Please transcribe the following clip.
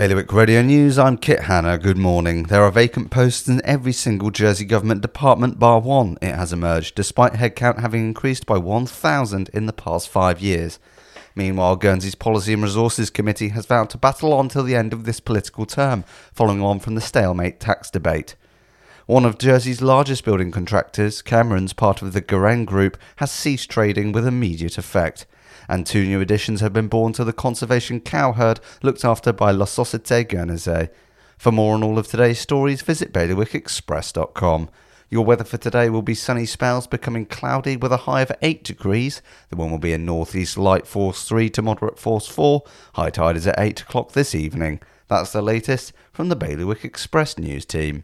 Bailiwick Radio News, I'm Kit Hanna. Good morning. There are vacant posts in every single Jersey government department bar one, it has emerged, despite headcount having increased by 1,000 in the past five years. Meanwhile, Guernsey's Policy and Resources Committee has vowed to battle on till the end of this political term, following on from the stalemate tax debate. One of Jersey's largest building contractors, Cameron's part of the Garenne Group, has ceased trading with immediate effect and two new additions have been born to the conservation cow herd looked after by La Société Guernesiaise. For more on all of today's stories, visit bailiwickexpress.com. Your weather for today will be sunny spells becoming cloudy with a high of 8 degrees. The wind will be a northeast light force 3 to moderate force 4. High tide is at 8 o'clock this evening. That's the latest from the Bailiwick Express news team.